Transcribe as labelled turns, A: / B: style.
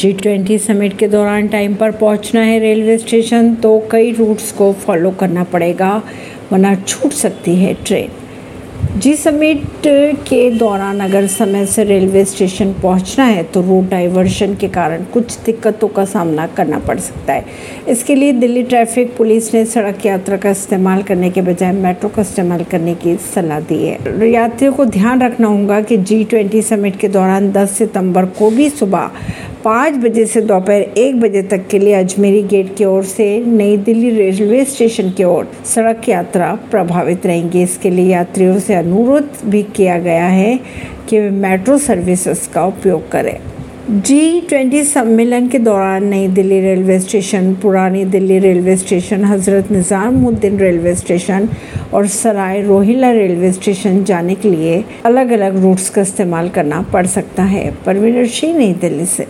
A: G twenty summit के दौरान time पर पहुँचना है रेलवे स्टेशन तो कई रूट्स को फॉलो करना पड़ेगा, वरना छूट सकती है ट्रेन जी समिट के दौरान अगर समय से रेलवे स्टेशन पहुँचना है तो रूट डाइवर्शन के कारण कुछ दिक्कतों का सामना करना पड़ सकता है. इसके लिए दिल्ली ट्रैफ़िक पुलिस ने सड़क यात्रा का इस्तेमाल करने के बजाय मेट्रो का इस्तेमाल करने की सलाह दी है. यात्रियों को ध्यान रखना होगा कि जी ट्वेंटी समिट के दौरान 10 सितंबर को भी सुबह पाँच बजे से दोपहर एक बजे तक के लिए अजमेरी गेट की ओर से नई दिल्ली रेलवे स्टेशन की ओर सड़क यात्रा प्रभावित रहेंगी। इसके लिए यात्रियों से अनुरोध भी किया गया है कि वे मेट्रो सर्विसेज़ का उपयोग करें। जी ट्वेंटी सम्मेलन के दौरान नई दिल्ली रेलवे स्टेशन, पुरानी Delhi railway station, Hazrat Nizamuddin railway station और सराय रोहिला रेलवे स्टेशन जाने के लिए अलग अलग रूट्स का इस्तेमाल करना पड़ सकता है। परवीन सिंह, नई दिल्ली से।